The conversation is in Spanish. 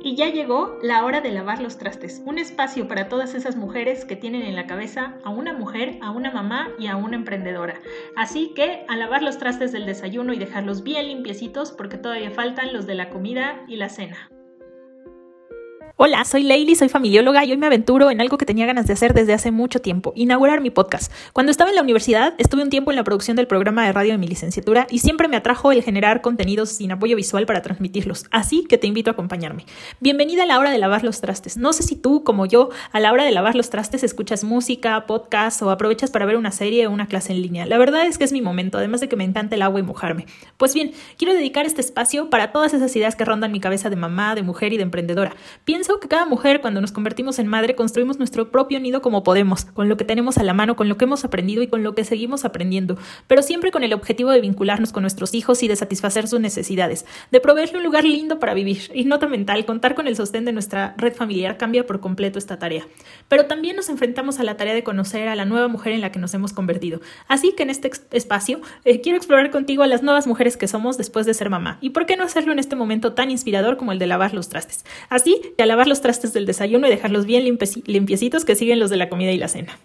Y ya llegó la hora de lavar los trastes, un espacio para todas esas mujeres que tienen en la cabeza a una mujer, a una mamá y a una emprendedora. Así que a lavar los trastes del desayuno y dejarlos bien limpiecitos porque todavía faltan los de la comida y la cena. Hola, soy Leili, soy familióloga y hoy me aventuro en algo que tenía ganas de hacer desde hace mucho tiempo, inaugurar mi podcast. Cuando estaba en la universidad, estuve un tiempo en la producción del programa de radio de mi licenciatura y siempre me atrajo el generar contenidos sin apoyo visual para transmitirlos, así que te invito a acompañarme. Bienvenida a la hora de lavar los trastes. No sé si tú, como yo, a la hora de lavar los trastes escuchas música, podcast o aprovechas para ver una serie o una clase en línea. La verdad es que es mi momento, además de que me encanta el agua y mojarme. Pues bien, quiero dedicar este espacio para todas esas ideas que rondan mi cabeza de mamá, de mujer y de emprendedora. Pienso que cada mujer, cuando nos convertimos en madre, construimos nuestro propio nido como podemos, con lo que tenemos a la mano, con lo que hemos aprendido y con lo que seguimos aprendiendo, pero siempre con el objetivo de vincularnos con nuestros hijos y de satisfacer sus necesidades, de proveerle un lugar lindo para vivir. Y nota mental, contar con el sostén de nuestra red familiar cambia por completo esta tarea. Pero también nos enfrentamos a la tarea de conocer a la nueva mujer en la que nos hemos convertido. Así que en este espacio eh, quiero explorar contigo a las nuevas mujeres que somos después de ser mamá. ¿Y por qué no hacerlo en este momento tan inspirador como el de lavar los trastes? Así que a los trastes del desayuno y dejarlos bien limpiecitos que siguen los de la comida y la cena.